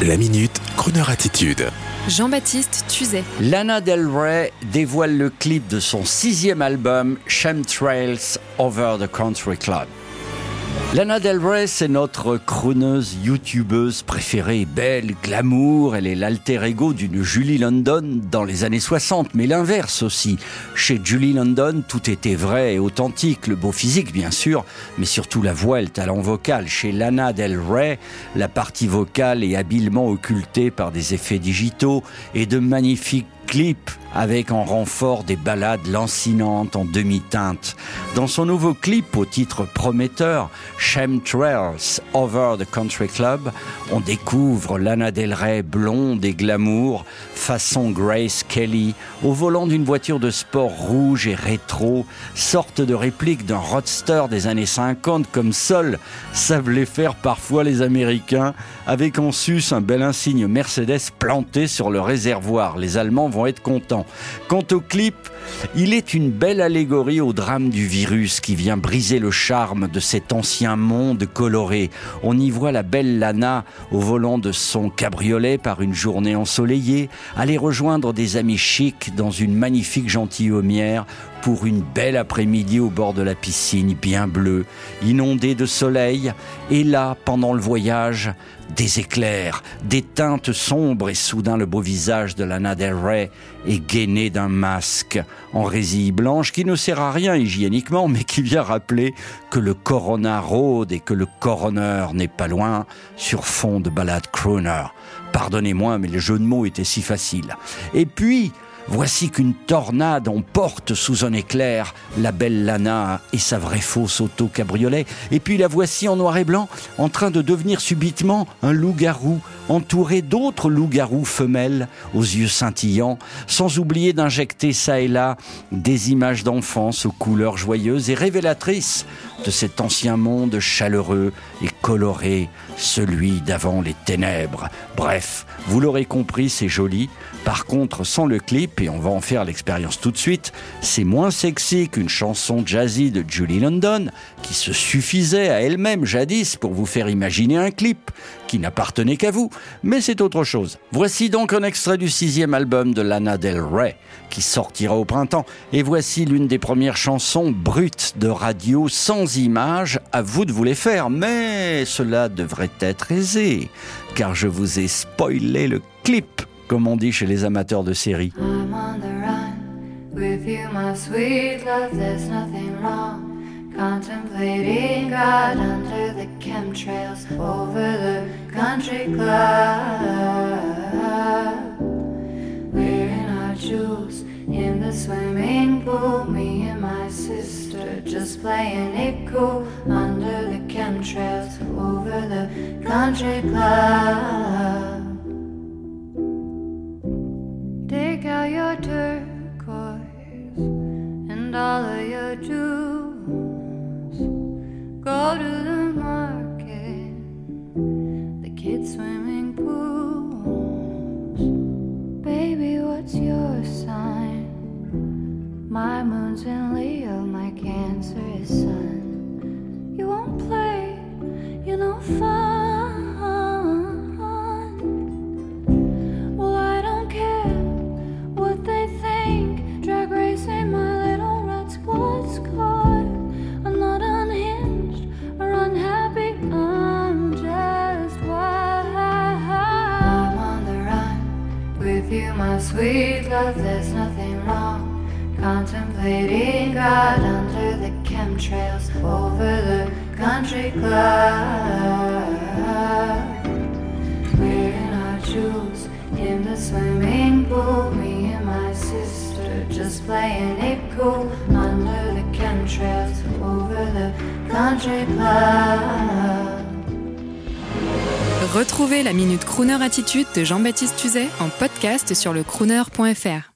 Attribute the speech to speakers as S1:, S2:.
S1: La minute, Kroneur attitude.
S2: Jean-Baptiste Tuzet.
S3: Lana Del Rey dévoile le clip de son sixième album, Chemtrails Over the Country Club. Lana Del Rey, c'est notre crooneuse youtubeuse préférée, belle, glamour. Elle est l'alter ego d'une Julie London dans les années 60, mais l'inverse aussi. Chez Julie London, tout était vrai et authentique, le beau physique bien sûr, mais surtout la voix et le talent vocal. Chez Lana Del Rey, la partie vocale est habilement occultée par des effets digitaux et de magnifiques clips avec en renfort des ballades lancinantes en demi-teinte. Dans son nouveau clip au titre prometteur, Chemtrails Over the Country Club, on découvre Lana Del Rey blonde et glamour, façon Grace Kelly, au volant d'une voiture de sport rouge et rétro, sorte de réplique d'un roadster des années 50 comme seuls savent les faire parfois les Américains, avec en sus un bel insigne Mercedes planté sur le réservoir. Les Allemands vont être contents. Quant au clip, il est une belle allégorie au drame du virus qui vient briser le charme de cet ancien monde coloré. On y voit la belle Lana au volant de son cabriolet par une journée ensoleillée, aller rejoindre des amis chics dans une magnifique gentilhommière pour une belle après-midi au bord de la piscine bien bleue, inondée de soleil, et là, pendant le voyage, des éclairs, des teintes sombres et soudain le beau visage de Lana Del Rey est gainé d'un masque en résille blanche qui ne sert à rien hygiéniquement mais qui vient rappeler que le corona rôde et que le coroner n'est pas loin sur fond de balade crooner. Pardonnez-moi mais le jeu de mots était si facile. Et puis, Voici qu'une tornade emporte sous un éclair la belle Lana et sa vraie fausse auto-cabriolet. Et puis la voici en noir et blanc, en train de devenir subitement un loup-garou, entouré d'autres loups-garous femelles aux yeux scintillants, sans oublier d'injecter ça et là des images d'enfance aux couleurs joyeuses et révélatrices de cet ancien monde chaleureux et coloré, celui d'avant les ténèbres. Bref, vous l'aurez compris, c'est joli. Par contre, sans le clip, et on va en faire l'expérience tout de suite, c'est moins sexy qu'une chanson jazzy de Julie London, qui se suffisait à elle-même jadis pour vous faire imaginer un clip qui n'appartenait qu'à vous. Mais c'est autre chose. Voici donc un extrait du sixième album de Lana Del Rey, qui sortira au printemps. Et voici l'une des premières chansons brutes de radio sans images. À vous de vous les faire, mais cela devrait être aisé, car je vous ai spoilé le clip comme on dit chez les amateurs de séries. Country club. Wearing our jewels in the swimming pool, me and my sister just playing it cool under the chemtrails over the country club. Take out your turquoise and all of your jewels. Go to the moon's in Leo, my Cancer is Sun. You won't play, you're no fun.
S4: Well, I don't care what they think. Drag racing my little red sports car. I'm not unhinged or unhappy, I'm just wild. I'm on the run with
S3: you, my sweet love, there's nothing wrong. Contemplating God under the chemtrails over the country club. Wearing our jewels in the swimming pool, me and my sister just playing it cool under the chemtrails over the country club.
S2: Retrouvez la Minute Crooner Attitude de Jean-Baptiste Tuzet en podcast sur le crooner.fr.